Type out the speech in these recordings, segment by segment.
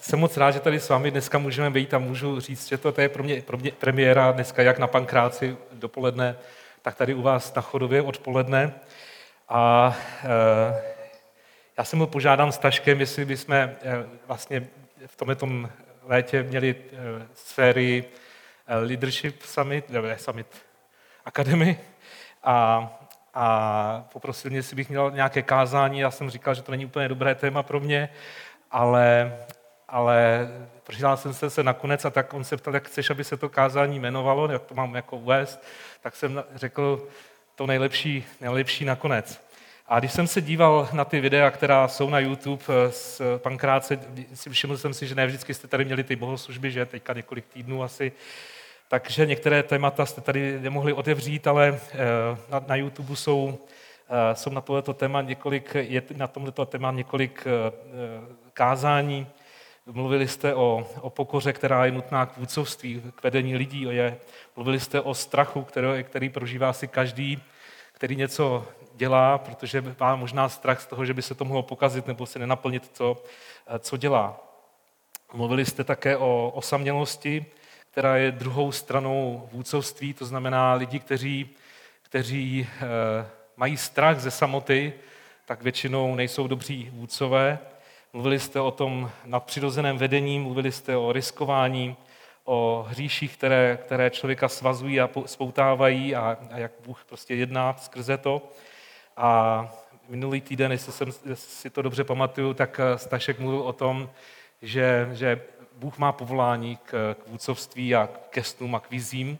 jsem moc rád, že tady s vámi dneska můžeme být a můžu říct, že to, to je pro mě, pro mě premiéra dneska jak na Pankráci dopoledne, tak tady u vás na Chodově odpoledne. A e, já jsem mu požádám s Taškem, jestli bychom e, vlastně v tomto létě měli e, sérii Leadership Summit, ne, Summit Academy a, a poprosil mě, jestli bych měl nějaké kázání. Já jsem říkal, že to není úplně dobré téma pro mě, ale, ale přidal jsem se, nakonec a tak on se ptal, jak chceš, aby se to kázání jmenovalo, jak to mám jako uvést, tak jsem řekl to nejlepší, nejlepší nakonec. A když jsem se díval na ty videa, která jsou na YouTube eh, Pankráce, si všiml jsem si, že ne vždycky jste tady měli ty bohoslužby, že teďka několik týdnů asi, takže některé témata jste tady nemohli otevřít, ale eh, na, na YouTube jsou, eh, jsou na tohleto téma několik, je na tomto téma několik kázání. Mluvili jste o, o pokoře, která je nutná k vůdcovství, k vedení lidí. Je, mluvili jste o strachu, který, který prožívá si každý, který něco dělá, protože má možná strach z toho, že by se to mohlo pokazit nebo se nenaplnit to, co dělá. Mluvili jste také o osamělosti, která je druhou stranou vůdcovství, to znamená lidi, kteří, kteří eh, mají strach ze samoty, tak většinou nejsou dobří vůdcové. Mluvili jste o tom nadpřirozeném vedení, mluvili jste o riskování, o hříších, které, které člověka svazují a spoutávají a, a jak Bůh prostě jedná skrze to. A minulý týden, jestli, jsem, jestli si to dobře pamatuju, tak eh, Stašek mluvil o tom, že, že Bůh má povolání k, k vůcovství a ke snům a k vizím.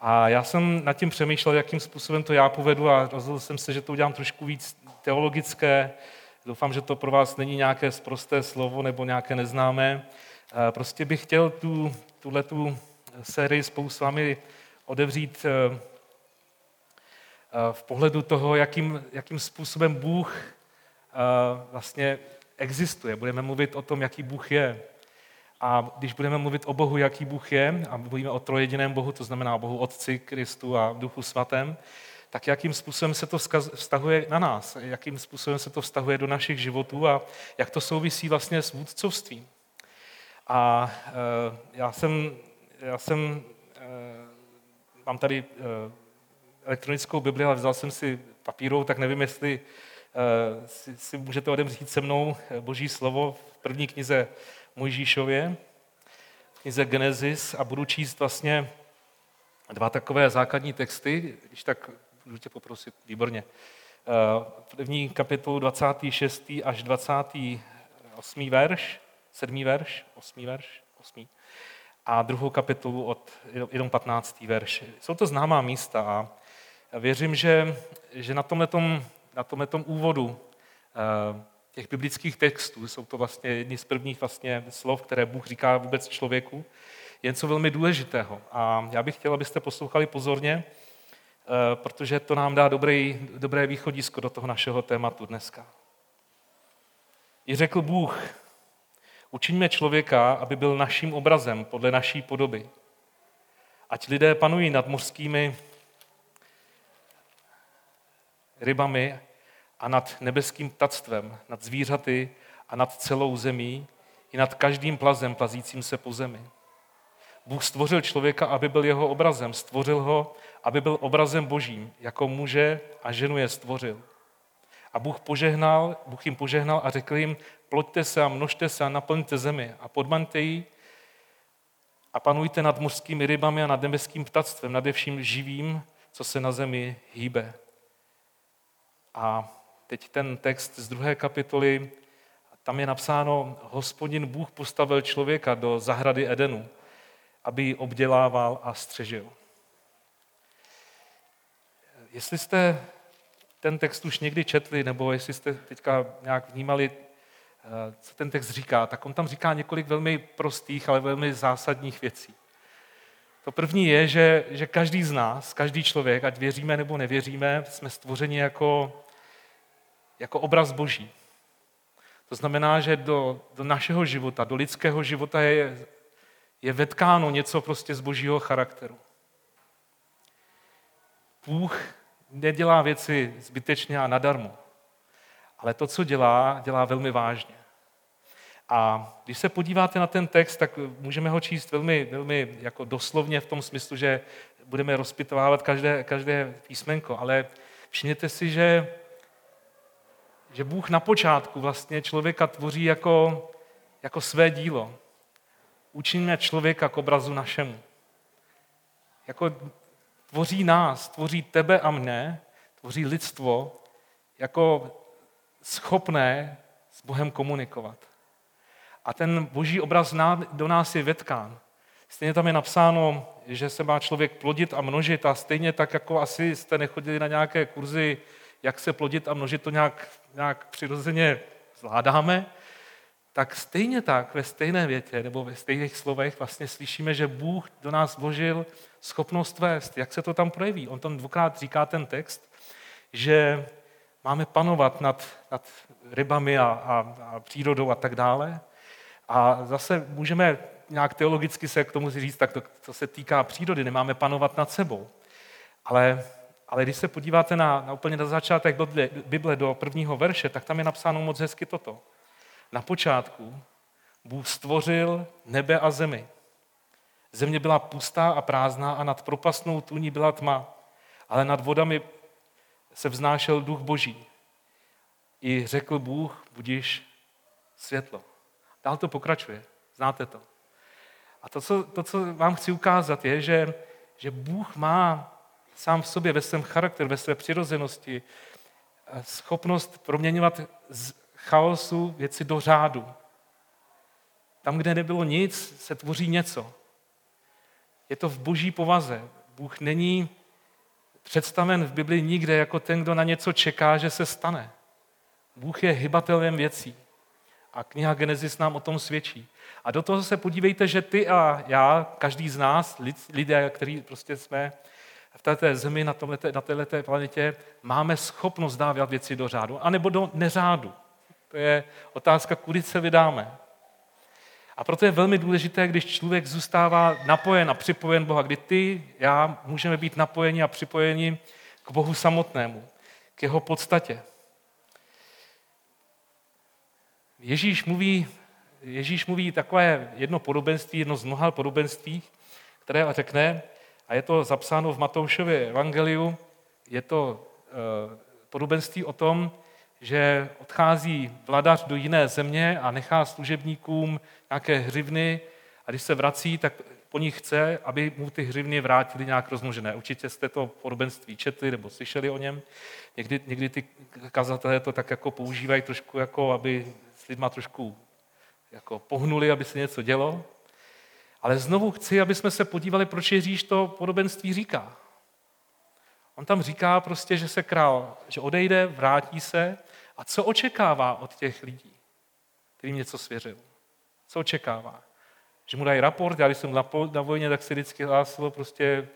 A já jsem nad tím přemýšlel, jakým způsobem to já povedu a rozhodl jsem se, že to udělám trošku víc teologické. Doufám, že to pro vás není nějaké sprosté slovo nebo nějaké neznámé. Eh, prostě bych chtěl tu, tuhletu sérii spolu s vámi odevřít eh, v pohledu toho, jakým, jakým způsobem Bůh eh, vlastně existuje. Budeme mluvit o tom, jaký Bůh je. A když budeme mluvit o Bohu, jaký Bůh je, a mluvíme o trojediném Bohu, to znamená Bohu Otci, Kristu a Duchu Svatém, tak jakým způsobem se to vztahuje na nás, jakým způsobem se to vztahuje do našich životů a jak to souvisí vlastně s vůdcovstvím. A e, já jsem, já jsem e, mám tady e, elektronickou Bibli, ale vzal jsem si papírovou, tak nevím, jestli si, si můžete odemřít se mnou eh, Boží slovo v první knize Mojžíšově, knize Genesis a budu číst vlastně dva takové základní texty, když tak můžu tě poprosit, výborně. Uh, první kapitolu 26. až 28. verš, 7. verš, 8. verš, 8. a druhou kapitolu od jenom 15. verš. Jsou to známá místa a Věřím, že, že na tomhletom, na tomhletom úvodu eh, těch biblických textů, jsou to vlastně jedni z prvních vlastně slov, které Bůh říká vůbec člověku, je něco velmi důležitého. A já bych chtěl, abyste poslouchali pozorně, eh, protože to nám dá dobrý, dobré východisko do toho našeho tématu dneska. I řekl Bůh, učiňme člověka, aby byl naším obrazem podle naší podoby. Ať lidé panují nad mořskými rybami a nad nebeským ptactvem, nad zvířaty a nad celou zemí i nad každým plazem plazícím se po zemi. Bůh stvořil člověka, aby byl jeho obrazem. Stvořil ho, aby byl obrazem božím, jako muže a ženu je stvořil. A Bůh, požehnal, Bůh jim požehnal a řekl jim, ploďte se a množte se a naplňte zemi a podmaňte ji a panujte nad mořskými rybami a nad nebeským ptactvem, nad vším živým, co se na zemi hýbe. A teď ten text z druhé kapitoly, tam je napsáno, hospodin Bůh postavil člověka do zahrady Edenu, aby ji obdělával a střežil. Jestli jste ten text už někdy četli, nebo jestli jste teďka nějak vnímali, eh, co ten text říká, tak on tam říká několik velmi prostých, ale velmi zásadních věcí. To první je, že, že každý z nás, každý člověk, ať věříme nebo nevěříme, jsme stvořeni jako, jako obraz Boží. To znamená, že do, do našeho života, do lidského života je, je vetkáno něco prostě z božího charakteru. Bůh nedělá věci zbytečně a nadarmo, ale to, co dělá, dělá velmi vážně. A když se podíváte na ten text, tak můžeme ho číst velmi, velmi jako doslovně v tom smyslu, že budeme rozpitovávat každé, každé písmenko, ale všimněte si, že, že Bůh na počátku vlastně člověka tvoří jako, jako své dílo. Učiníme člověka k obrazu našemu. Jako tvoří nás, tvoří tebe a mne, tvoří lidstvo jako schopné s Bohem komunikovat. A ten boží obraz do nás je vetkán. Stejně tam je napsáno, že se má člověk plodit a množit a stejně tak, jako asi jste nechodili na nějaké kurzy, jak se plodit a množit, to nějak, nějak přirozeně zvládáme, tak stejně tak ve stejné větě nebo ve stejných slovech vlastně slyšíme, že Bůh do nás vložil schopnost vést. Jak se to tam projeví? On tam dvakrát říká ten text, že máme panovat nad, nad rybami a, a, a přírodou a tak dále. A zase můžeme nějak teologicky se k tomu říct, tak to, co se týká přírody, nemáme panovat nad sebou. Ale, ale když se podíváte na, na úplně na začátek Bible, Bible do prvního verše, tak tam je napsáno moc hezky toto. Na počátku Bůh stvořil nebe a zemi. Země byla pustá a prázdná a nad propastnou tůní byla tma, ale nad vodami se vznášel duch boží. I řekl Bůh, budíš světlo. Dál to pokračuje. Znáte to. A to, co, to, co vám chci ukázat, je, že, že Bůh má sám v sobě, ve svém charakteru, ve své přirozenosti eh, schopnost proměňovat chaosu věci do řádu. Tam, kde nebylo nic, se tvoří něco. Je to v boží povaze. Bůh není představen v Biblii nikde jako ten, kdo na něco čeká, že se stane. Bůh je hybatelem věcí. A kniha Genesis nám o tom svědčí. A do toho se podívejte, že ty a já, každý z nás, lidé, kteří prostě jsme v této zemi, na, na této planetě, máme schopnost dávat věci do řádu, anebo do neřádu. To je otázka, kudy se vydáme. A proto je velmi důležité, když člověk zůstává napojen a připojen Boha, kdy ty, já můžeme být napojeni a připojeni k Bohu samotnému, k jeho podstatě. Ježíš mluví, Ježíš mluví takové jedno podobenství, jedno z mnoha podobenství, které řekne, a je to zapsáno v Matoušově evangeliu, je to uh, podobenství o tom, že odchází vladař do jiné země a nechá služebníkům nějaké hřivny a když se vrací, tak po nich chce, aby mu ty hřivny vrátili nějak rozmnožené. Určitě jste to podobenství četli nebo slyšeli o něm. Někdy, někdy ty kazatelé to tak jako používají trošku, jako aby s lidma trošku jako pohnuli, aby se něco dělo. Ale znovu chci, aby jsme se podívali, proč Ježíš to podobenství říká. On tam říká prostě, že se král, že odejde, vrátí se a co očekává od těch lidí, kterým něco svěřil? Co očekává? Že mu dají raport, já když jsem na, na vojně, tak se vždycky hlásilo prostě,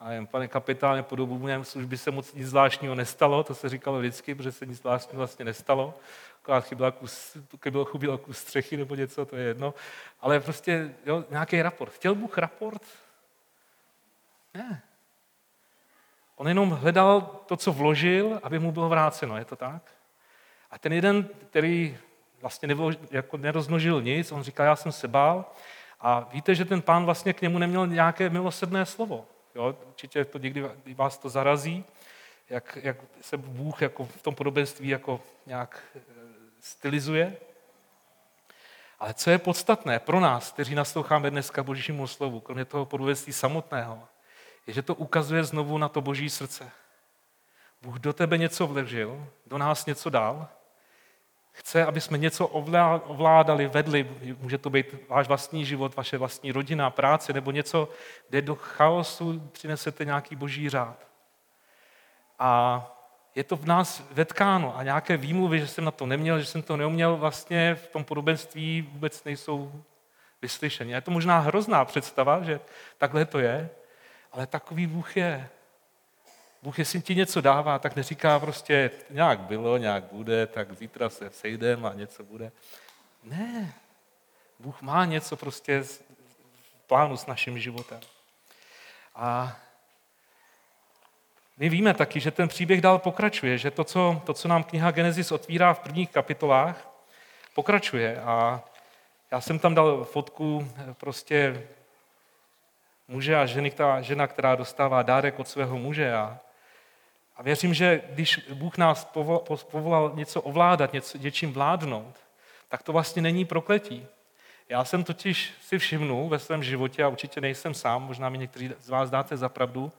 a jen, pane kapitáne, po dobu mé služby se moc nic zvláštního nestalo, to se říkalo vždycky, protože se nic zvláštního vlastně nestalo, akorát chyběl kus, chyběl, chyběl kus střechy nebo něco, to je jedno, ale prostě jo, nějaký raport. Chtěl Bůh raport? Ne. On jenom hledal to, co vložil, aby mu bylo vráceno, je to tak? A ten jeden, který vlastně nebyl, jako nerozmnožil nic, on říká, já jsem se bál. A víte, že ten pán vlastně k němu neměl nějaké milosedné slovo. Jo? Určitě to někdy vás to zarazí, jak, jak se Bůh jako v tom podobenství jako nějak eh, stylizuje. Ale co je podstatné pro nás, kteří nasloucháme dneska Božímu slovu, kromě toho podobenství samotného, je, že to ukazuje znovu na to Boží srdce. Bůh do tebe něco vložil, do nás něco dal Chce, aby jsme něco ovládali, vedli. Může to být váš vlastní život, vaše vlastní rodina, práce, nebo něco, kde do chaosu přinesete nějaký boží řád. A je to v nás vetkáno a nějaké výmluvy, že jsem na to neměl, že jsem to neuměl, vlastně v tom podobenství vůbec nejsou vyslyšeny. Je to možná hrozná představa, že takhle to je, ale takový Bůh je. Bůh, jestli ti něco dává, tak neříká prostě, nějak bylo, nějak bude, tak zítra se sejdeme a něco bude. Ne. Bůh má něco prostě v plánu s naším životem. A my víme taky, že ten příběh dál pokračuje, že to, co, to, co nám kniha Genesis otvírá v prvních kapitolách, pokračuje. A Já jsem tam dal fotku eh, prostě muže a ženy, ta žena, která dostává dárek od svého muže. A, a věřím, že když Bůh nás povolal něco ovládat, něco, něčím vládnout, tak to vlastně není prokletí. Já jsem totiž si všimnul ve svém životě, a určitě nejsem sám, možná mi někteří z vás dáte za pravdu,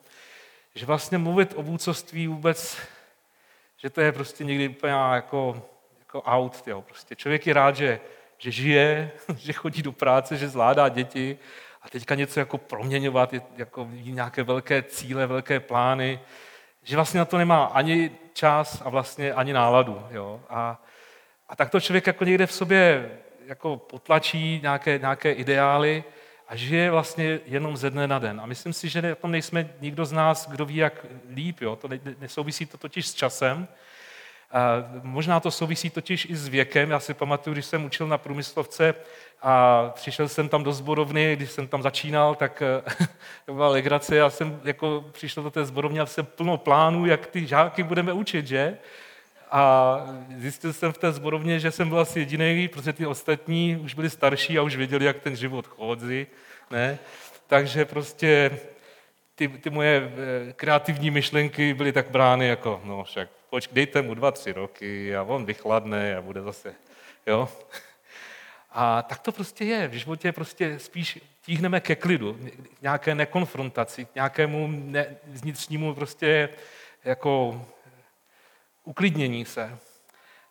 že vlastně mluvit o vůcovství vůbec, že to je prostě někdy úplně jako, jako out. Jo. Prostě člověk je rád, že, že žije, že chodí do práce, že zvládá děti a teďka něco jako proměňovat, jako nějaké velké cíle, velké plány, že vlastně na to nemá ani čas a vlastně ani náladu. Jo. A, a tak to člověk jako někde v sobě jako potlačí nějaké, nějaké ideály a žije vlastně jenom ze dne na den. A myslím si, že na tom nejsme nikdo z nás, kdo ví, jak líp. Jo? To nesouvisí to totiž s časem. Možná to souvisí totiž i s věkem. Já si pamatuju, když jsem učil na průmyslovce a přišel jsem tam do zborovny, když jsem tam začínal, tak to byla legrace. Já jsem jako přišel do té zborovny a jsem plno plánů, jak ty žáky budeme učit, že? A zjistil jsem v té zborovně, že jsem byl asi jediný, protože ty ostatní už byli starší a už věděli, jak ten život chodí. Ne? Takže prostě ty, ty moje eh, kreativní myšlenky byly tak brány jako, no však poč, dejte mu dva, tři roky a on vychladne a bude zase, jo. A tak to prostě je. V životě prostě spíš tíhneme ke klidu, nějaké nekonfrontaci, nějakému ne, vnitřnímu prostě jako uklidnění se,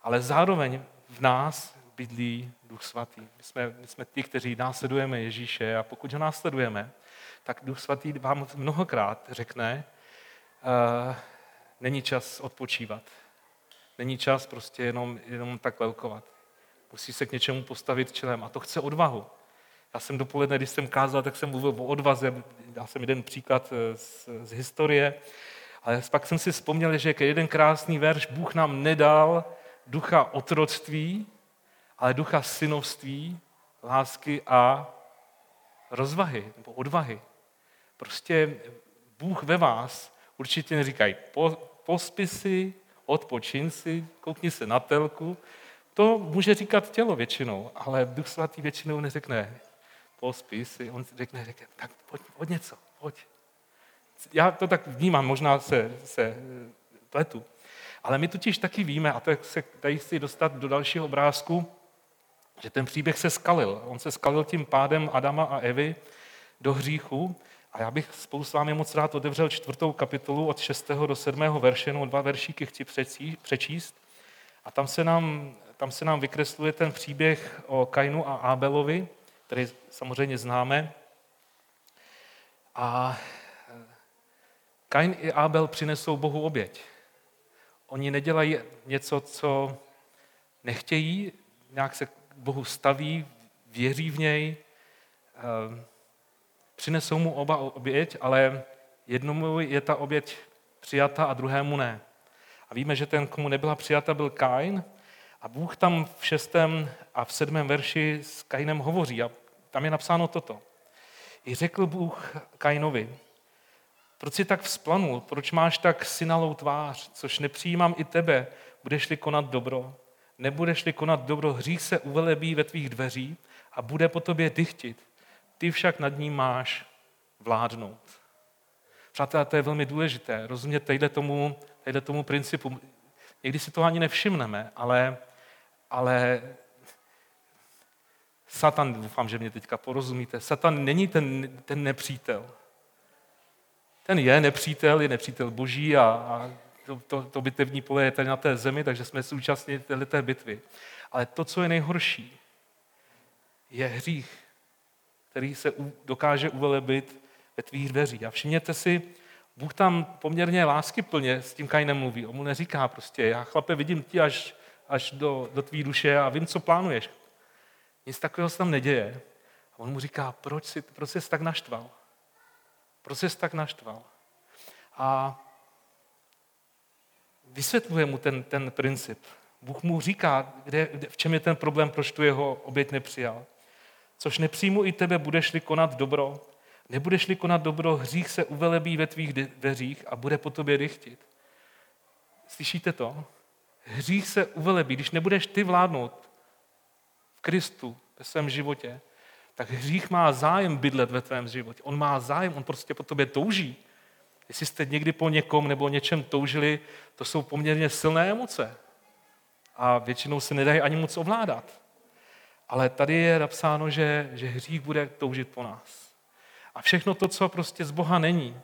ale zároveň v nás bydlí Duch Svatý. My jsme, my jsme ti, kteří následujeme Ježíše a pokud ho následujeme, tak Duch Svatý vám mnohokrát řekne, uh, není čas odpočívat. Není čas prostě jenom, jenom tak lelkovat. Musí se k něčemu postavit čelem a to chce odvahu. Já jsem dopoledne, když jsem kázal, tak jsem mluvil o odvaze. Dal jsem jeden příklad eh, z, z historie. Ale pak jsem si vzpomněl, že jeden krásný verš, Bůh nám nedal ducha otroctví, ale ducha synovství, lásky a rozvahy nebo odvahy. Prostě Bůh ve vás určitě neříkají po, pospy si, odpočin si, koukni se na telku. To může říkat tělo většinou, ale Duch Svatý většinou neřekne pospí si, on řekne, řekne tak pojď, pojď něco, pojď, já to tak vnímám, možná se, se eh, pletu. Ale my totiž taky víme, a to se tady chci dostat do dalšího obrázku, že ten příběh se skalil. On se skalil tím pádem Adama a Evy do hříchu. A já bych spolu s vámi moc rád otevřel čtvrtou kapitolu od 6. do 7. verše, no dva veršíky chci přečíst. A tam se, nám, tam se nám vykresluje ten příběh o Kainu a Abelovi, který samozřejmě známe. A Kain i Abel přinesou Bohu oběť. Oni nedělají něco, co nechtějí, nějak se k Bohu staví, věří v něj, ehm, přinesou mu oba oběť, ale jednomu je ta oběť přijata a druhému ne. A víme, že ten, komu nebyla přijata, byl Kain a Bůh tam v šestém a v sedmém verši s Kainem hovoří a tam je napsáno toto. I řekl Bůh Kainovi, proč jsi tak vzplanul? Proč máš tak synalou tvář? Což nepřijímám i tebe. Budeš-li konat dobro? Nebudeš-li konat dobro, hřích se uvelebí ve tvých dveří a bude po tobě dychtit. Ty však nad ním máš vládnout. Přátelé, to je velmi důležité. Rozumět tadyhle tomu, tadyhle tomu principu. Někdy si to ani nevšimneme, ale, ale Satan, doufám, že mě teďka porozumíte, Satan není ten, ten nepřítel. Ten je nepřítel, je nepřítel boží a, a to, to, to bitevní pole je tady na té zemi, takže jsme současně této bitvy. Ale to, co je nejhorší, je hřích, který se dokáže uvelebit ve tvých dveří. A všimněte si, Bůh tam poměrně láskyplně s tím Kainem mluví. On mu neříká prostě, já chlape vidím ti až, až do, do tvý duše a vím, co plánuješ. Nic takového se tam neděje. A on mu říká, proč jsi, proč jsi tak naštval? Proč jsi tak naštval? A vysvětluje mu ten, ten princip. Bůh mu říká, kde, kde, v čem je ten problém, proč tu jeho oběť nepřijal. Což nepřijmu i tebe, budeš-li konat dobro. Nebudeš-li konat dobro, hřích se uvelebí ve tvých dveřích a bude po tobě rychtit. Slyšíte to? Hřích se uvelebí. Když nebudeš ty vládnout v Kristu, ve svém životě, tak hřích má zájem bydlet ve tvém životě. On má zájem, on prostě po tobě touží. Jestli jste někdy po někom nebo něčem toužili, to jsou poměrně silné emoce. A většinou se nedají ani moc ovládat. Ale tady je napsáno, že, že hřích bude toužit po nás. A všechno to, co prostě z Boha není,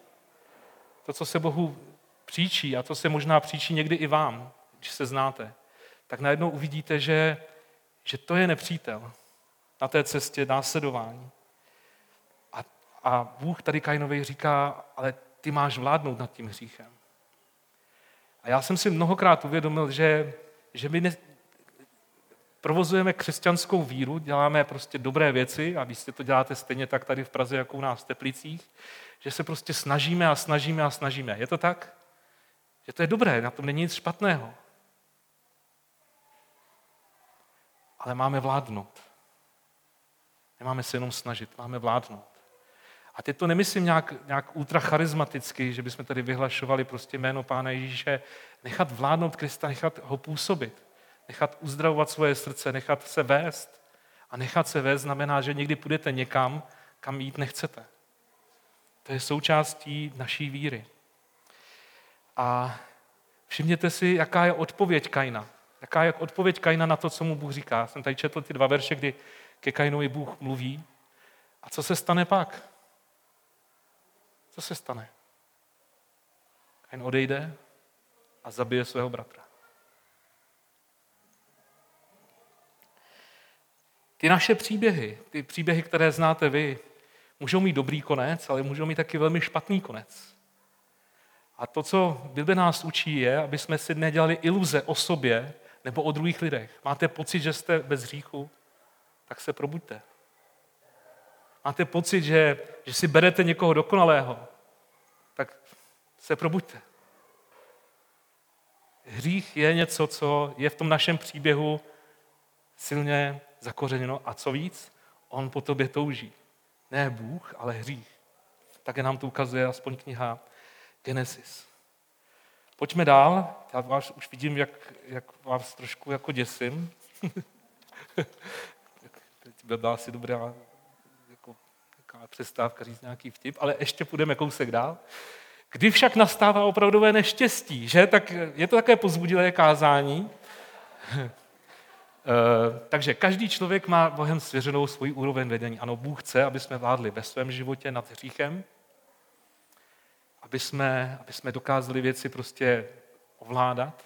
to, co se Bohu příčí a to se možná příčí někdy i vám, když se znáte, tak najednou uvidíte, že, že to je nepřítel na té cestě následování. A, a Bůh tady Kainovi říká, ale ty máš vládnout nad tím hříchem. A já jsem si mnohokrát uvědomil, že, že my ne, provozujeme křesťanskou víru, děláme prostě dobré věci a vy jste to děláte stejně tak tady v Praze, jako u nás v Teplicích, že se prostě snažíme a snažíme a snažíme. Je to tak? Že to je dobré, na tom není nic špatného. Ale máme vládnout. Nemáme se jenom snažit, máme vládnout. A teď to nemyslím nějak, nějak ultra charismaticky, že bychom tady vyhlašovali prostě jméno Pána Ježíše, nechat vládnout Krista, nechat ho působit, nechat uzdravovat svoje srdce, nechat se vést. A nechat se vést znamená, že někdy půjdete někam, kam jít nechcete. To je součástí naší víry. A všimněte si, jaká je odpověď Kaina. Jaká je odpověď Kaina na to, co mu Bůh říká. Jsem tady četl ty dva verše, kdy ke Kainovi Bůh mluví. A co se stane pak? Co se stane? Kain odejde a zabije svého bratra. Ty naše příběhy, ty příběhy, které znáte vy, můžou mít dobrý konec, ale můžou mít taky velmi špatný konec. A to, co Bible nás učí, je, aby jsme si nedělali iluze o sobě nebo o druhých lidech. Máte pocit, že jste bez hříchu? Tak se probuďte. Máte pocit, že, že si berete někoho dokonalého? Tak se probuďte. Hřích je něco, co je v tom našem příběhu silně zakořeněno. A co víc, on po tobě touží. Ne Bůh, ale hřích. Také nám to ukazuje aspoň kniha Genesis. Pojďme dál. Já vás už vidím, jak, jak vás trošku jako děsím. Teď by byla asi dobrá jako, přestávka říct nějaký vtip, ale ještě půjdeme kousek dál. Kdy však nastává opravdové neštěstí, že? Tak je to také pozbudilé kázání. Eh, takže každý člověk má Bohem svěřenou svůj úroveň vedení. Ano, Bůh chce, aby jsme vládli ve svém životě nad hříchem, aby jsme, aby jsme dokázali věci prostě ovládat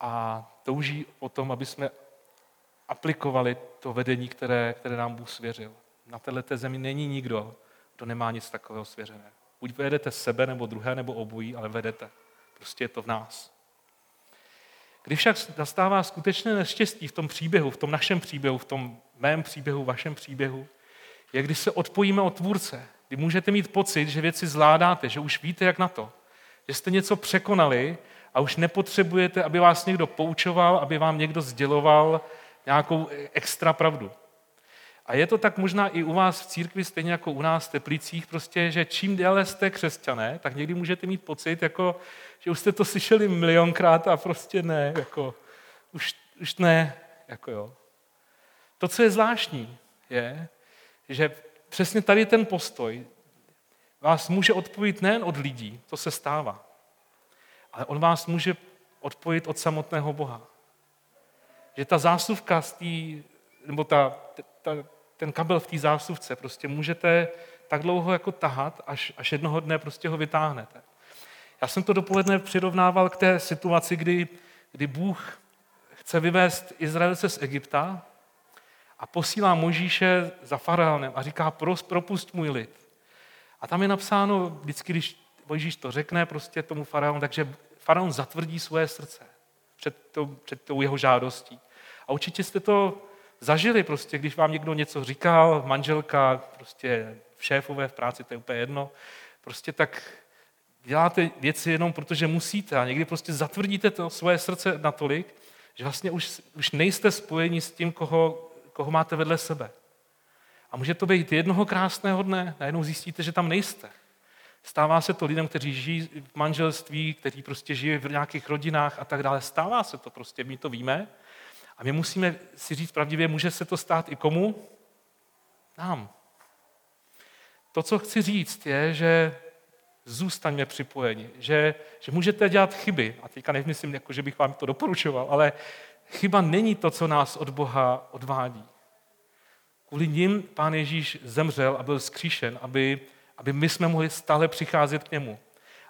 a touží o tom, aby jsme aplikovali to vedení, které, které nám Bůh svěřil. Na této zemi není nikdo, kdo nemá nic takového svěřené. Buď vedete sebe, nebo druhé, nebo obojí, ale vedete. Prostě je to v nás. Když však nastává skutečné neštěstí v tom příběhu, v tom našem příběhu, v tom mém příběhu, vašem příběhu, je, když se odpojíme od tvůrce, kdy můžete mít pocit, že věci zvládáte, že už víte, jak na to, že jste něco překonali a už nepotřebujete, aby vás někdo poučoval, aby vám někdo sděloval nějakou extra pravdu. A je to tak možná i u vás v církvi, stejně jako u nás v Teplicích, prostě, že čím déle jste křesťané, tak někdy můžete mít pocit, jako, že už jste to slyšeli milionkrát a prostě ne, jako, už, už ne, jako jo. To, co je zvláštní, je, že přesně tady ten postoj vás může odpojit nejen od lidí, to se stává, ale on vás může odpojit od samotného Boha. Že ta zásuvka z té, nebo ta, ta, ten kabel v té zásuvce prostě můžete tak dlouho jako tahat, až, až jednoho dne prostě ho vytáhnete. Já jsem to dopoledne přirovnával k té situaci, kdy, kdy Bůh chce vyvést Izraelce z Egypta a posílá Možíše za faraonem a říká, Pros, propust můj lid. A tam je napsáno, vždycky, když Mojžíš to řekne prostě tomu faraonu, takže faraon zatvrdí svoje srdce před, to, před tou jeho žádostí. A určitě jste to zažili prostě, když vám někdo něco říkal, manželka, prostě šéfové v práci, to je úplně jedno, prostě tak děláte věci jenom protože musíte a někdy prostě zatvrdíte to svoje srdce natolik, že vlastně už, už nejste spojeni s tím, koho, koho máte vedle sebe. A může to být jednoho krásného dne, najednou zjistíte, že tam nejste. Stává se to lidem, kteří žijí v manželství, kteří prostě žijí v nějakých rodinách a tak dále. Stává se to prostě, my to víme. A my musíme si říct pravdivě, může se to stát i komu? Nám. To, co chci říct, je, že zůstaňme připojeni, že, že můžete dělat chyby. A teďka nemyslím, jako, že bych vám to doporučoval, ale chyba není to, co nás od Boha odvádí. Kvůli ním Pán Ježíš zemřel a byl zkříšen, aby, aby my jsme mohli stále přicházet k němu.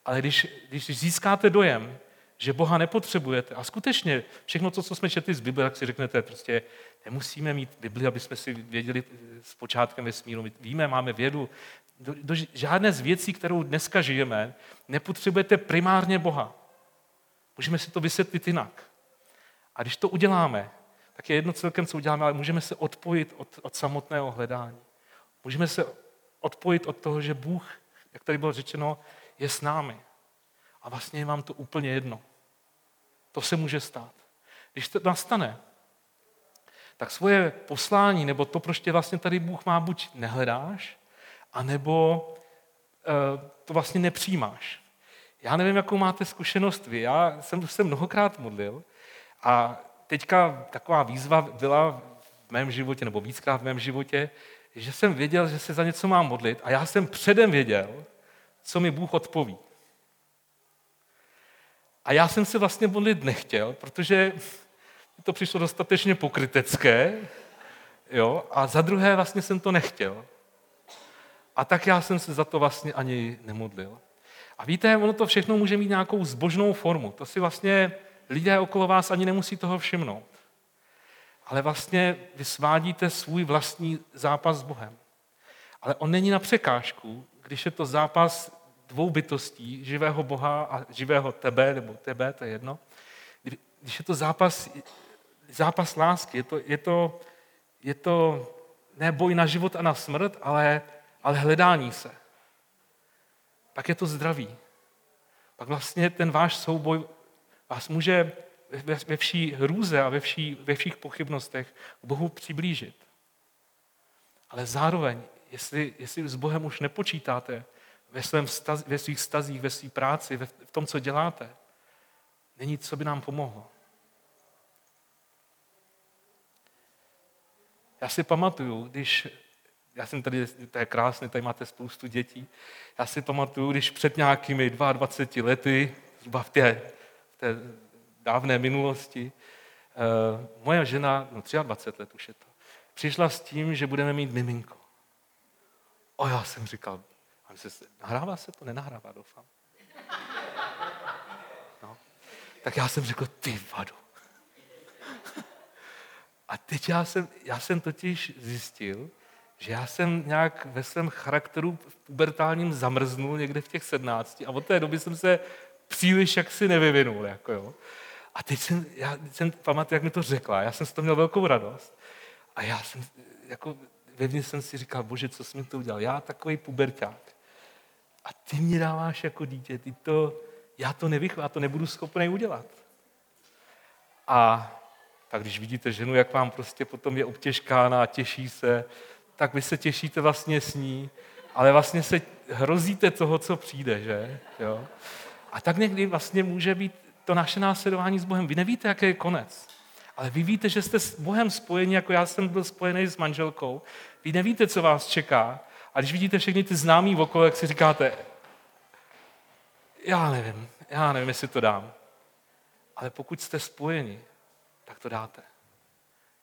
Ale když, když získáte dojem, že Boha nepotřebujete, a skutečně všechno to, co jsme četli z Bible, tak si řeknete, prostě nemusíme mít Bibli, aby jsme si věděli s počátkem vesmíru. My víme, máme vědu. Do, do, žádné z věcí, kterou dneska žijeme, nepotřebujete primárně Boha. Můžeme si to vysvětlit jinak. A když to uděláme, tak je jedno celkem, co uděláme, ale můžeme se odpojit od, od samotného hledání. Můžeme se odpojit od toho, že Bůh, jak tady bylo řečeno, je s námi. A vlastně je vám to úplně jedno. To se může stát. Když to nastane, tak svoje poslání, nebo to, proč tě vlastně tady Bůh má, buď nehledáš, anebo e, to vlastně nepřijímáš. Já nevím, jakou máte zkušenost vy. Já jsem se mnohokrát modlil a teďka taková výzva byla v mém životě, nebo víckrát v mém životě, že jsem věděl, že se za něco mám modlit a já jsem předem věděl, co mi Bůh odpoví. A já jsem se vlastně modlit nechtěl, protože to přišlo dostatečně pokrytecké, jo, a za druhé vlastně jsem to nechtěl. A tak já jsem se za to vlastně ani nemodlil. A víte, ono to všechno může mít nějakou zbožnou formu. To si vlastně lidé okolo vás ani nemusí toho všimnout. Ale vlastně vy svádíte svůj vlastní zápas s Bohem. Ale on není na překážku, když je to zápas dvou bytostí, živého Boha a živého tebe, nebo tebe, to je jedno. Když je to zápas, zápas lásky, je to, je to, je to ne boj na život a na smrt, ale, ale hledání se. Pak je to zdraví. Pak vlastně ten váš souboj vás může ve, ve vší hrůze a ve, vší, ve všech pochybnostech k Bohu přiblížit. Ale zároveň, jestli, jestli s Bohem už nepočítáte ve, svém staz, ve svých stazích, ve své práci, ve, v tom, co děláte, není, co by nám pomohlo. Já si pamatuju, když, já jsem tady, to je krásné, tady máte spoustu dětí, já si pamatuju, když před nějakými 22 lety, zhruba v té té dávné minulosti, uh, moje žena, no 23 let už je to, přišla s tím, že budeme mít miminko. A já jsem říkal, se, nahrává se to? Nenahrává, doufám. No. Tak já jsem řekl, ty vadu. A teď já jsem, já jsem totiž zjistil, že já jsem nějak ve svém charakteru v pubertálním zamrznul někde v těch sednácti a od té doby jsem se příliš jaksi nevyvinul. Jako jo. A teď jsem, já jsem pamatuju, jak mi to řekla, já jsem z toho měl velkou radost. A já jsem, jako vevnitř jsem si říkal, bože, co jsem to udělal? Já takový puberták. A ty mě dáváš jako dítě, ty to, já to nevychu, já to nebudu schopný udělat. A tak když vidíte ženu, jak vám prostě potom je obtěžkána a těší se, tak vy se těšíte vlastně s ní, ale vlastně se hrozíte toho, co přijde, že? Jo? A tak někdy vlastně může být to naše následování s Bohem. Vy nevíte, jaký je konec. Ale vy víte, že jste s Bohem spojeni, jako já jsem byl spojený s manželkou. Vy nevíte, co vás čeká. A když vidíte všechny ty známý okolo, jak si říkáte, já nevím, já nevím, jestli to dám. Ale pokud jste spojeni, tak to dáte.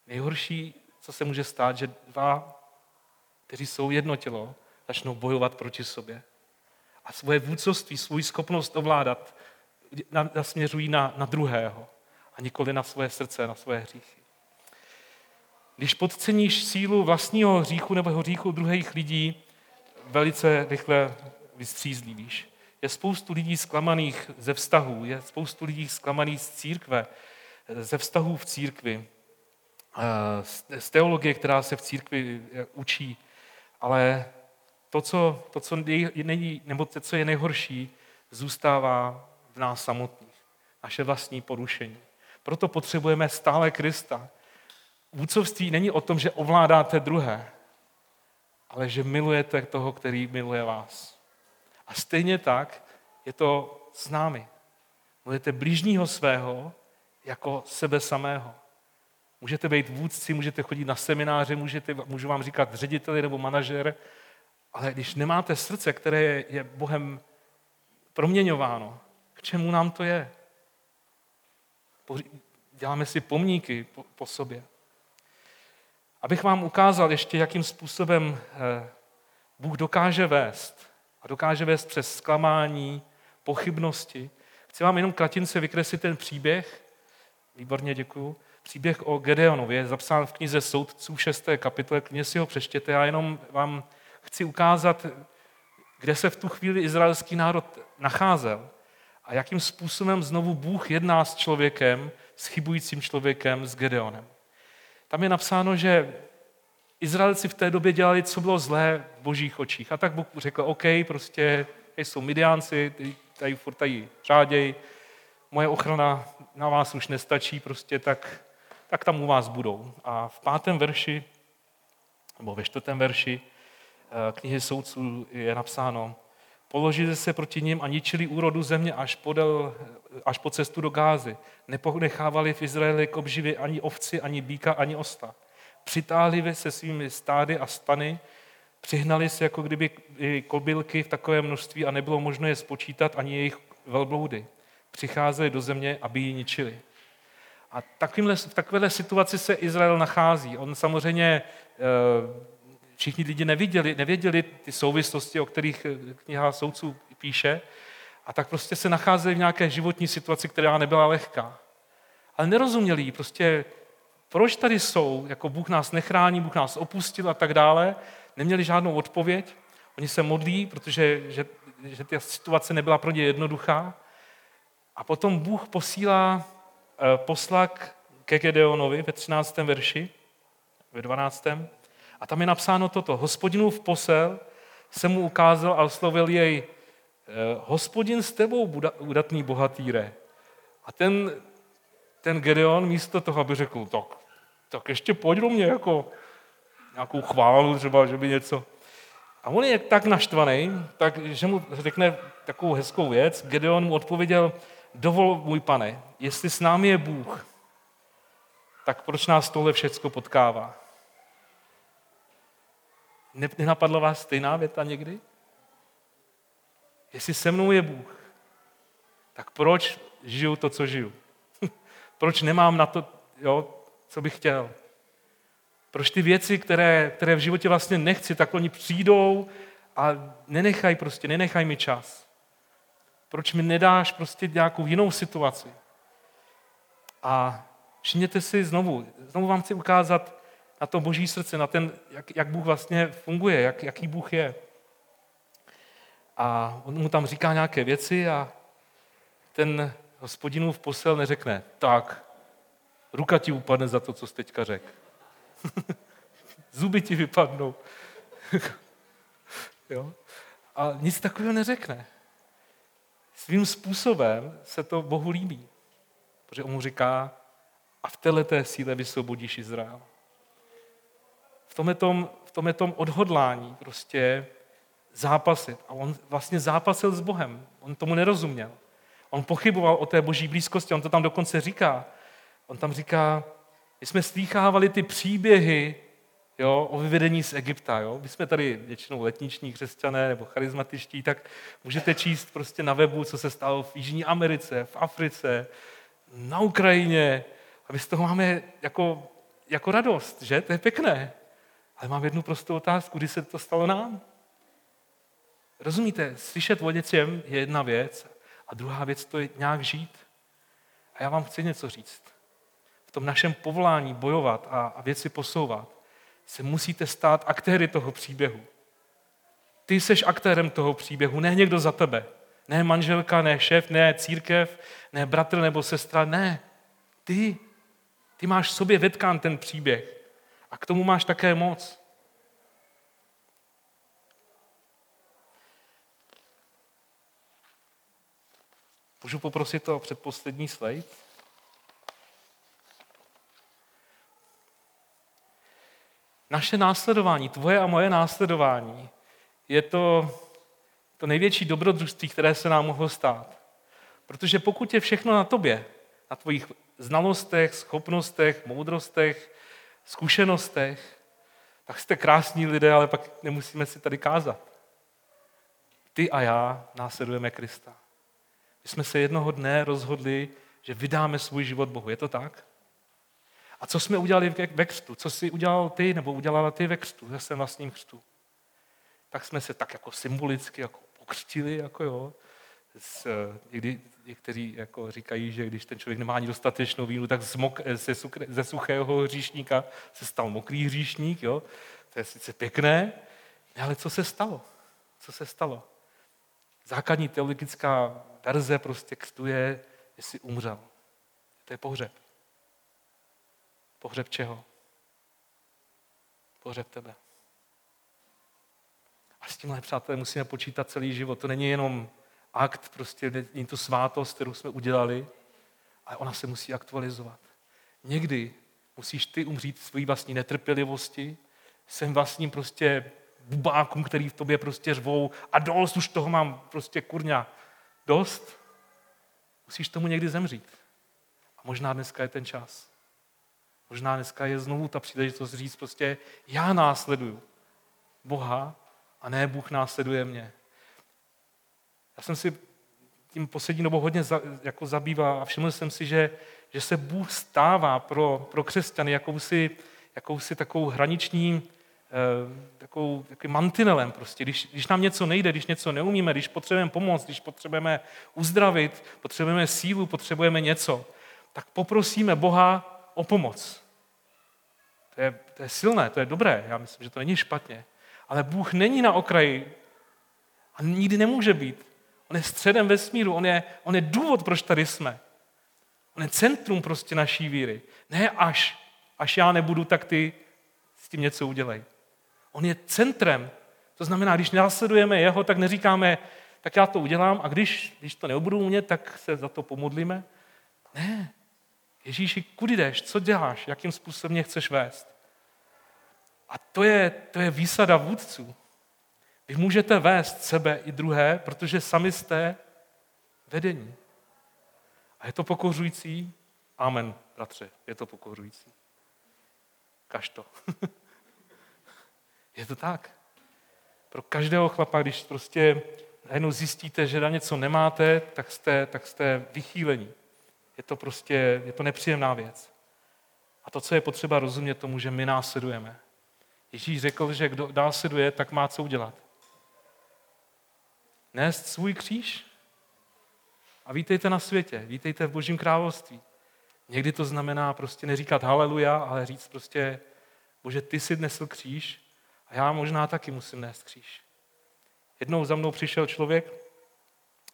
Nejhorší, co se může stát, že dva, kteří jsou jedno tělo, začnou bojovat proti sobě a svoje vůdcovství, svou schopnost ovládat nasměřují na, na druhého a nikoli na svoje srdce, na svoje hříchy. Když podceníš sílu vlastního hříchu nebo hříchu druhých lidí, velice rychle vystřízlivíš. Je spoustu lidí zklamaných ze vztahů, je spoustu lidí zklamaných z církve, ze vztahů v církvi, eh, z teologie, která se v církvi eh, učí, ale to, co, to, co není, nebo to, co je nejhorší, zůstává v nás samotných. Naše vlastní porušení. Proto potřebujeme stále Krista. Vůcovství není o tom, že ovládáte druhé, ale že milujete toho, který miluje vás. A stejně tak je to s námi. Milujete blížního svého jako sebe samého. Můžete být vůdci, můžete chodit na semináře, můžete, můžu vám říkat řediteli nebo manažer, ale když nemáte srdce, které je Bohem proměňováno, k čemu nám to je? Děláme si pomníky po, po sobě. Abych vám ukázal ještě, jakým způsobem eh, Bůh dokáže vést. A dokáže vést přes zklamání, pochybnosti. Chci vám jenom kratince vykreslit ten příběh. Výborně, děkuju. Příběh o Gedeonovi je zapsán v knize Soudců 6. kapitole, klidně si ho přečtěte. Já jenom vám chci ukázat, kde se v tu chvíli izraelský národ nacházel a jakým způsobem znovu Bůh jedná s člověkem, s chybujícím člověkem, s Gedeonem. Tam je napsáno, že Izraelci v té době dělali, co bylo zlé v božích očích. A tak Bůh řekl, OK, prostě jsou Midiánci, tady furt tady řáděj, moje ochrana na vás už nestačí, prostě tak, tak tam u vás budou. A v pátém verši, nebo ve čtvrtém verši eh, knihy soudců je napsáno, položili se proti ním a ničili úrodu země až, podel, až po cestu do Gázy. Neponechávali v Izraeli k obživě ani ovci, ani býka, ani osta. Přitáhli se svými stády a stany, přihnali se jako kdyby kobylky v takové množství a nebylo možno je spočítat ani jejich velbloudy. Přicházeli do země, aby ji ničili. A takovýmhle, v takovéhle situaci se Izrael nachází. On samozřejmě, eh, všichni lidi neviděli, nevěděli ty souvislosti, o kterých eh, kniha soudců píše, a tak prostě se nacházeli v nějaké životní situaci, která nebyla lehká. Ale nerozuměli prostě proč tady jsou, jako Bůh nás nechrání, Bůh nás opustil a tak dále, neměli žádnou odpověď. Oni se modlí, protože že, že ta situace nebyla pro ně jednoduchá. A potom Bůh posílá eh, poslak ke Gedeonovi ve 13. verši, ve 12. A tam je napsáno toto. Hospodinův posel se mu ukázal a oslovil jej eh, hospodin s tebou, udatný bohatýre. A ten, ten Gedeon místo toho, aby řekl, tak, tak ještě pojď do mě, jako nějakou chválu třeba, že by něco. A on je tak naštvaný, tak, že mu řekne takovou hezkou věc. Gedeon mu odpověděl, dovol, můj pane, jestli s námi je Bůh, tak proč nás tohle všecko potkává? Nenapadla vás stejná věta někdy? Jestli se mnou je Bůh, tak proč žiju to, co žiju? proč nemám na to, jo, co bych chtěl? Proč ty věci, které, které v životě vlastně nechci, tak oni přijdou a nenechaj prostě, nenechaj mi čas. Proč mi nedáš prostě nějakou jinou situaci? A všimněte si znovu, znovu vám chci ukázat na to boží srdce, na ten, jak, jak Bůh vlastně funguje, jak, jaký Bůh je. A on mu tam říká nějaké věci a ten hospodinův posel neřekne, tak, ruka ti upadne za to, co jsi teďka řekl. Zuby ti vypadnou. jo? A nic takového neřekne. Svým způsobem se to Bohu líbí. Protože on mu říká, a v této síle vysvobodíš Izrael. V tom, je tom, v tom tom odhodlání prostě zápasit. A on vlastně zápasil s Bohem. On tomu nerozuměl. On pochyboval o té boží blízkosti. On to tam dokonce říká. On tam říká, my jsme slýchávali ty příběhy jo, o vyvedení z Egypta. Jo. My jsme tady většinou letniční křesťané nebo charizmatičtí, tak můžete číst prostě na webu, co se stalo v Jižní Americe, v Africe, na Ukrajině. A my z toho máme jako, jako radost, že? To je pěkné. Ale mám jednu prostou otázku, kdy se to stalo nám? Rozumíte, slyšet o něčem je jedna věc a druhá věc to je nějak žít. A já vám chci něco říct v tom našem povolání bojovat a, a věci posouvat, se musíte stát aktéry toho příběhu. Ty jsi aktérem toho příběhu, ne někdo za tebe. Ne manželka, ne šéf, ne církev, ne bratr nebo sestra, ne. Ty. Ty máš sobě vetkán ten příběh. A k tomu máš také moc. Můžu poprosit o předposlední slide? Naše následování, tvoje a moje následování, je to, to největší dobrodružství, které se nám mohlo stát. Protože pokud je všechno na tobě, na tvojich znalostech, schopnostech, moudrostech, zkušenostech, tak jste krásní lidé, ale pak nemusíme si tady kázat. Ty a já následujeme Krista. My jsme se jednoho dne rozhodli, že vydáme svůj život Bohu. Je to tak? A co jsme udělali ve křtu? Co jsi udělal ty, nebo udělala ty ve křtu, ve svém vlastním křtu? Tak jsme se tak jako symbolicky jako pokřtili, jako jo. S, někdy někteří jako říkají, že když ten člověk nemá ani dostatečnou vínu, tak zmok, ze, sukre, ze suchého hříšníka se stal mokrý hříšník. Jo? To je sice pěkné, ale co se stalo? Co se stalo? Základní teologická verze prostě křtu je, jestli umřel. To je pohřeb. Pohřeb čeho? Pohřeb tebe. A s tímhle, přátelé, musíme počítat celý život. To není jenom akt, prostě není to svátost, kterou jsme udělali, ale ona se musí aktualizovat. Někdy musíš ty umřít svojí vlastní netrpělivosti, svým vlastním prostě bubákům, který v tobě prostě řvou a dost, už toho mám prostě kurňa. Dost. Musíš tomu někdy zemřít. A možná dneska je ten čas. Možná dneska je znovu ta příležitost říct prostě, já následuju Boha a ne Bůh následuje mě. Já jsem si tím poslední dobou hodně za, jako zabýval a všiml jsem si, že, že se Bůh stává pro, pro křesťany jakousi, jakousi takovou hraniční, eh, takovou, mantinelem prostě. Když, když nám něco nejde, když něco neumíme, když potřebujeme pomoc, když potřebujeme uzdravit, potřebujeme sílu, potřebujeme něco, tak poprosíme Boha o pomoc. To je, to je silné, to je dobré, já myslím, že to není špatně. Ale Bůh není na okraji a nikdy nemůže být. On je středem vesmíru, on je, on je důvod, proč tady jsme. On je centrum prostě naší víry. Ne až, až já nebudu, tak ty s tím něco udělej. On je centrem. To znamená, když následujeme jeho, tak neříkáme, tak já to udělám a když, když to nebudu umět, tak se za to pomodlíme. Ne. Ježíši, kudy jdeš? Co děláš? Jakým způsobem mě chceš vést? A to je, to je výsada vůdců. Vy můžete vést sebe i druhé, protože sami jste vedení. A je to pokořující? Amen, bratře, je to pokořující. Kaž to. je to tak. Pro každého chlapa, když prostě najednou zjistíte, že na něco nemáte, tak jste, tak jste vychýlení. Je to prostě, je to nepříjemná věc. A to, co je potřeba rozumět tomu, že my následujeme. Ježíš řekl, že kdo následuje, tak má co udělat nést svůj kříž. A vítejte na světě, vítejte v Božím království. Někdy to znamená prostě neříkat haleluja, ale říct prostě, bože, ty jsi nesl kříž a já možná taky musím nést kříž. Jednou za mnou přišel člověk,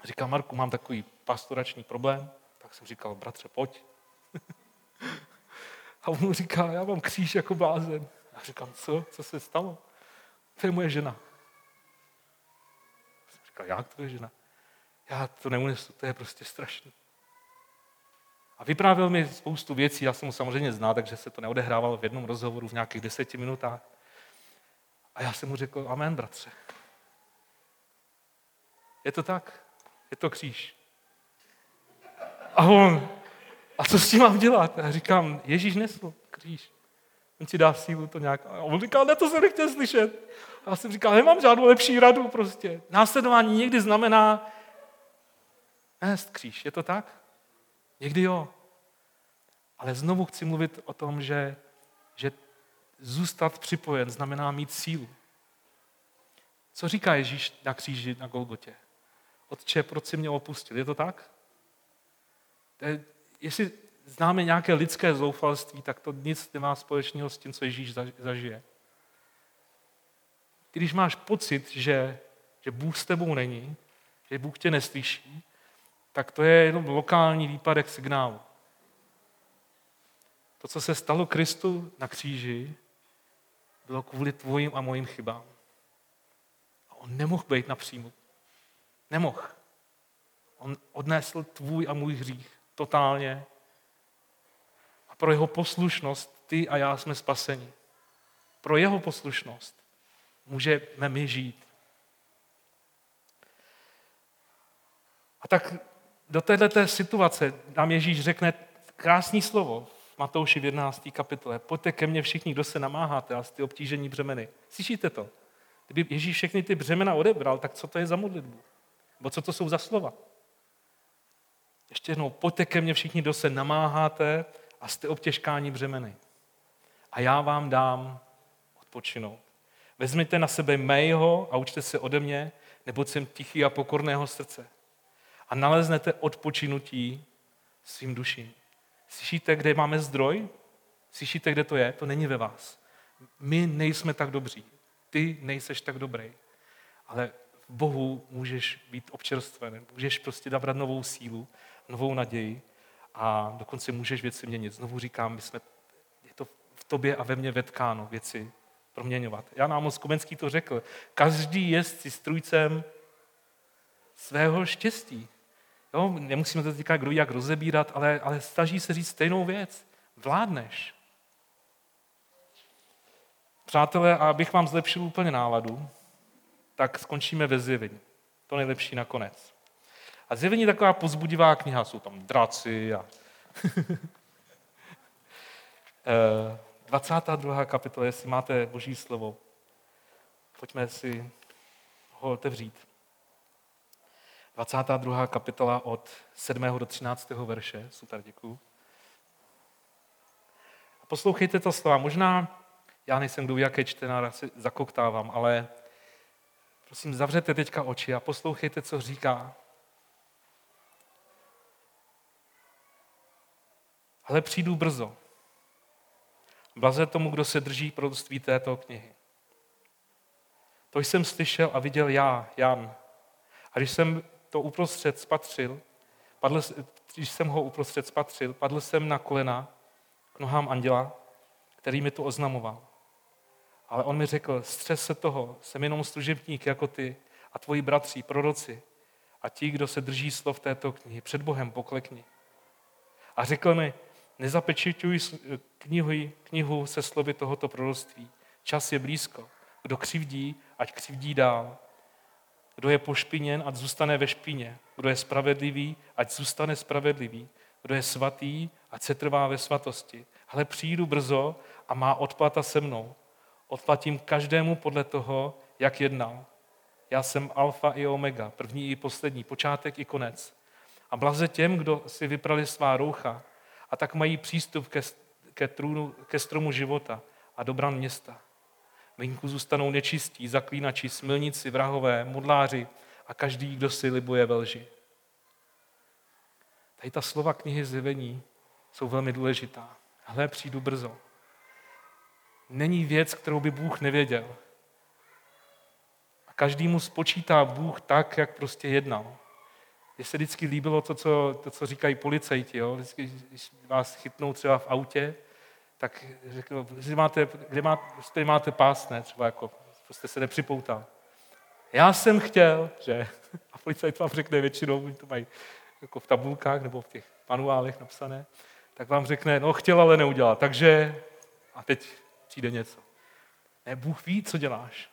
říkal, Marku, mám takový pastorační problém, tak jsem říkal, bratře, pojď. a on mu říká, já mám kříž jako blázen. A říkám, co? Co se stalo? To je moje žena. Říkal, jak to je žena? Já to neunesu, to je prostě strašný. A vyprávěl mi spoustu věcí, já jsem mu samozřejmě znal, takže se to neodehrávalo v jednom rozhovoru v nějakých deseti minutách. A já jsem mu řekl, amen, bratře. Je to tak? Je to kříž. A on, a co s tím mám dělat? A říkám, Ježíš nesl kříž. On ti dá sílu to nějak. A on říkal, ne, to jsem nechtěl slyšet. A já jsem říkal, nemám žádnou lepší radu prostě. Následování někdy znamená nést kříž. Je to tak? Někdy jo. Ale znovu chci mluvit o tom, že, že zůstat připojen znamená mít sílu. Co říká Ježíš na kříži na Golgotě? Otče, proč jsi mě opustil? Je to tak? To je, jestli známe nějaké lidské zoufalství, tak to nic nemá společného s tím, co Ježíš zažije. Když máš pocit, že, že Bůh s tebou není, že Bůh tě neslyší, tak to je jenom lokální výpadek signálu. To, co se stalo Kristu na kříži, bylo kvůli tvojim a mojim chybám. A on nemohl být napřímo. Nemohl. On odnesl tvůj a můj hřích totálně pro jeho poslušnost ty a já jsme spaseni. Pro jeho poslušnost můžeme my žít. A tak do této situace nám Ježíš řekne krásný slovo v Matouši v 11. kapitole. Pojďte ke mně všichni, kdo se namáháte a ty obtížení břemeny. Slyšíte to? Kdyby Ježíš všechny ty břemena odebral, tak co to je za modlitbu? Nebo co to jsou za slova? Ještě jednou, pojďte ke mně všichni, kdo se namáháte a jste obtěžkáni břemeny. A já vám dám odpočinout. Vezměte na sebe mého a učte se ode mě, nebo jsem tichý a pokorného srdce. A naleznete odpočinutí svým duším. Slyšíte, kde máme zdroj? Slyšíte, kde to je? To není ve vás. My nejsme tak dobří. Ty nejseš tak dobrý. Ale v Bohu můžeš být občerstven, můžeš prostě dabrat novou sílu, novou naději a dokonce můžeš věci měnit. Znovu říkám, my jsme, je to v tobě a ve mně vetkáno věci proměňovat. Jan Amos Komenský to řekl. Každý je si strůjcem svého štěstí. Jo, nemusíme to říkat, kdo jak rozebírat, ale, ale staží se říct stejnou věc. Vládneš. Přátelé, a abych vám zlepšil úplně náladu, tak skončíme ve zjevení. To nejlepší nakonec. A zjevení je taková pozbudivá kniha, jsou tam draci a... 22. Eh, kapitola, jestli máte boží slovo, pojďme si ho otevřít. 22. kapitola od 7. do 13. verše. Super, děkuju. A poslouchejte to slova. Možná, já nejsem kdo jaké čtenář, si zakoktávám, ale prosím, zavřete teďka oči a poslouchejte, co říká ale přijdu brzo. Blaze tomu, kdo se drží proroctví této knihy. To jsem slyšel a viděl já, Jan. A když jsem to uprostřed spatřil, padl, když jsem ho uprostřed spatřil, padl jsem na kolena k nohám anděla, který mi to oznamoval. Ale on mi řekl, střes se toho, jsem jenom služebník jako ty a tvoji bratři, proroci a ti, kdo se drží slov této knihy. Před Bohem poklekni. A řekl mi, Nezapečeťuj knihu, knihu se slovy tohoto proroctví. Čas je blízko. Kdo křivdí, ať křivdí dál. Kdo je pošpiněn, ať zůstane ve špině. Kdo je spravedlivý, ať zůstane spravedlivý. Kdo je svatý, ať se trvá ve svatosti. Ale přijdu brzo a má odplata se mnou. Odplatím každému podle toho, jak jednal. Já jsem alfa i omega, první i poslední, počátek i konec. A blaze těm, kdo si vyprali svá roucha, a tak mají přístup ke, ke, trůnu, ke stromu života a do bran města. Venku zůstanou nečistí, zaklínači, smilníci, vrahové, modláři a každý, kdo si libuje ve lži. Tady ta slova knihy zjevení jsou velmi důležitá. Hle, přijdu brzo. Není věc, kterou by Bůh nevěděl. A každý mu spočítá Bůh tak, jak prostě jednal. Mně se vždycky líbilo to, co, to, co říkají policajti. Jo? Vždycky, když vás chytnou třeba v autě, tak řeknou, že máte, kde máte, kde máte pás, ne? Třeba jako, prostě se nepřipoutal. Já jsem chtěl, že, a policajt vám řekne většinou, oni to mají jako v tabulkách nebo v těch manuálech napsané, tak vám řekne, no chtěl, ale neudělal, takže a teď přijde něco. Ne, Bůh ví, co děláš.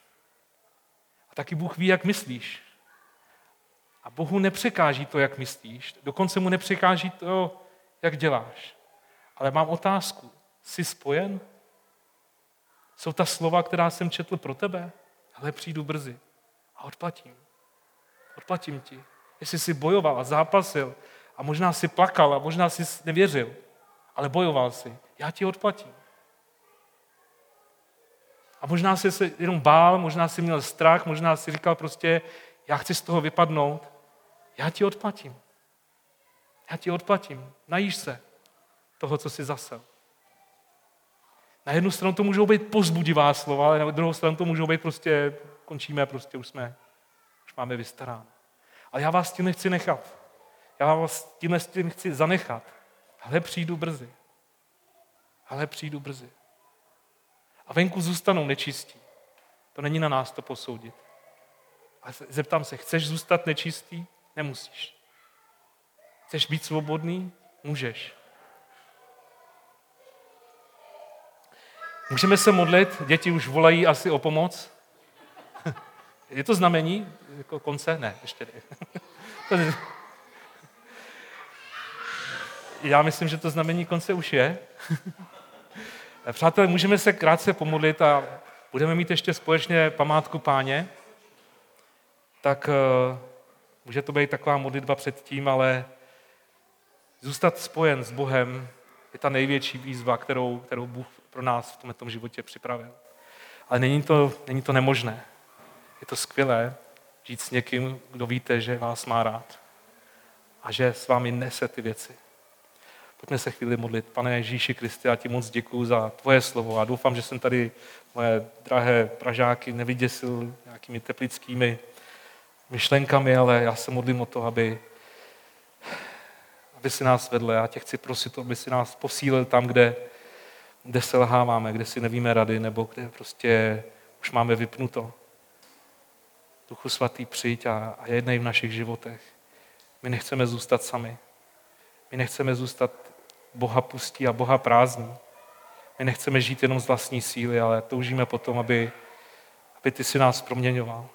A taky Bůh ví, jak myslíš. A Bohu nepřekáží to, jak myslíš, dokonce mu nepřekáží to, jak děláš. Ale mám otázku. Jsi spojen? Jsou ta slova, která jsem četl pro tebe? Ale přijdu brzy a odplatím. Odplatím ti. Jestli jsi bojoval a zápasil a možná si plakal a možná si nevěřil, ale bojoval si, já ti odplatím. A možná jsi se jenom bál, možná jsi měl strach, možná si říkal prostě, já chci z toho vypadnout, já ti odplatím. Já ti odplatím. Najíš se toho, co jsi zasel. Na jednu stranu to můžou být pozbudivá slova, ale na druhou stranu to můžou být prostě, končíme, prostě už jsme, už máme vystaráno. Ale já vás tím nechci nechat. Já vás tím nechci zanechat. Ale přijdu brzy. Ale přijdu brzy. A venku zůstanou nečistí. To není na nás to posoudit. A zeptám se, chceš zůstat nečistý? Nemusíš. Chceš být svobodný? Můžeš. Můžeme se modlit, děti už volají asi o pomoc. Je to znamení jako konce? Ne, ještě ne. já myslím, že to znamení konce už je. Přátelé, můžeme se krátce pomodlit a budeme mít ještě společně památku páně. Tak uh, může to být taková modlitba předtím, ale zůstat spojen s Bohem je ta největší výzva, kterou, kterou Bůh pro nás v tomto životě připravil. Ale není to, není to nemožné. Je to skvělé žít s někým, kdo víte, že vás má rád a že s vámi nese ty věci. Pojďme se chvíli modlit. Pane Ježíši Kriste, já ti moc děkuji za tvoje slovo a doufám, že jsem tady moje drahé Pražáky nevyděsil nějakými teplickými myšlenkami, ale já se modlím o to, aby, aby si nás vedl. Já tě chci prosit, aby si nás posílil tam, kde, kde se lháváme, kde si nevíme rady, nebo kde prostě už máme vypnuto. Duchu svatý, přijď a, a jednej v našich životech. My nechceme zůstat sami. My nechceme zůstat Boha pustí a Boha prázdní. My nechceme žít jenom z vlastní síly, ale toužíme potom, aby, aby ty si nás proměňoval.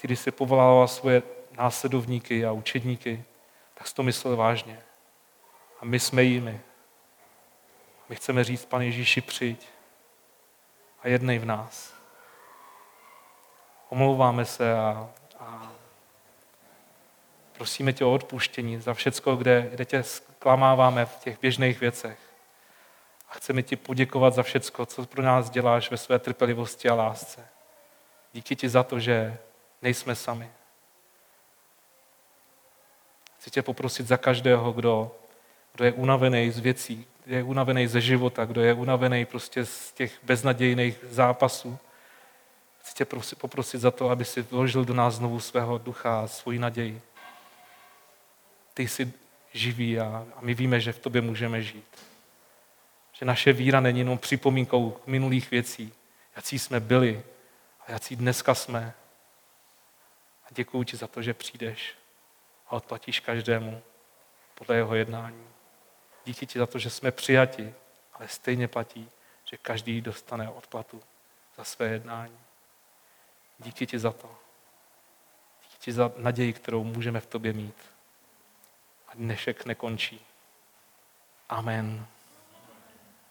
Ty, když jsi povolával svoje následovníky a učedníky, tak jsi to myslel vážně. A my jsme jimi. My chceme říct, pane Ježíši, přijď a jednej v nás. Omlouváme se a, a prosíme tě o odpuštění za všecko, kde, kde tě zklamáváme v těch běžných věcech. A chceme ti poděkovat za všecko, co pro nás děláš ve své trpělivosti a lásce. Díky ti za to, že nejsme sami. Chci tě poprosit za každého, kdo, kdo je unavený z věcí, kdo je unavený ze života, kdo je unavený prostě z těch beznadějných zápasů. Chci tě poprosit za to, aby si vložil do nás znovu svého ducha a svoji naději. Ty jsi živý a, a my víme, že v tobě můžeme žít. Že naše víra není jenom připomínkou minulých věcí, jací jsme byli a jací dneska jsme. A děkuji ti za to, že přijdeš a odplatíš každému podle jeho jednání. Díky ti za to, že jsme přijati, ale stejně platí, že každý dostane odplatu za své jednání. Díky ti za to. Díky ti za naději, kterou můžeme v tobě mít. A dnešek nekončí. Amen.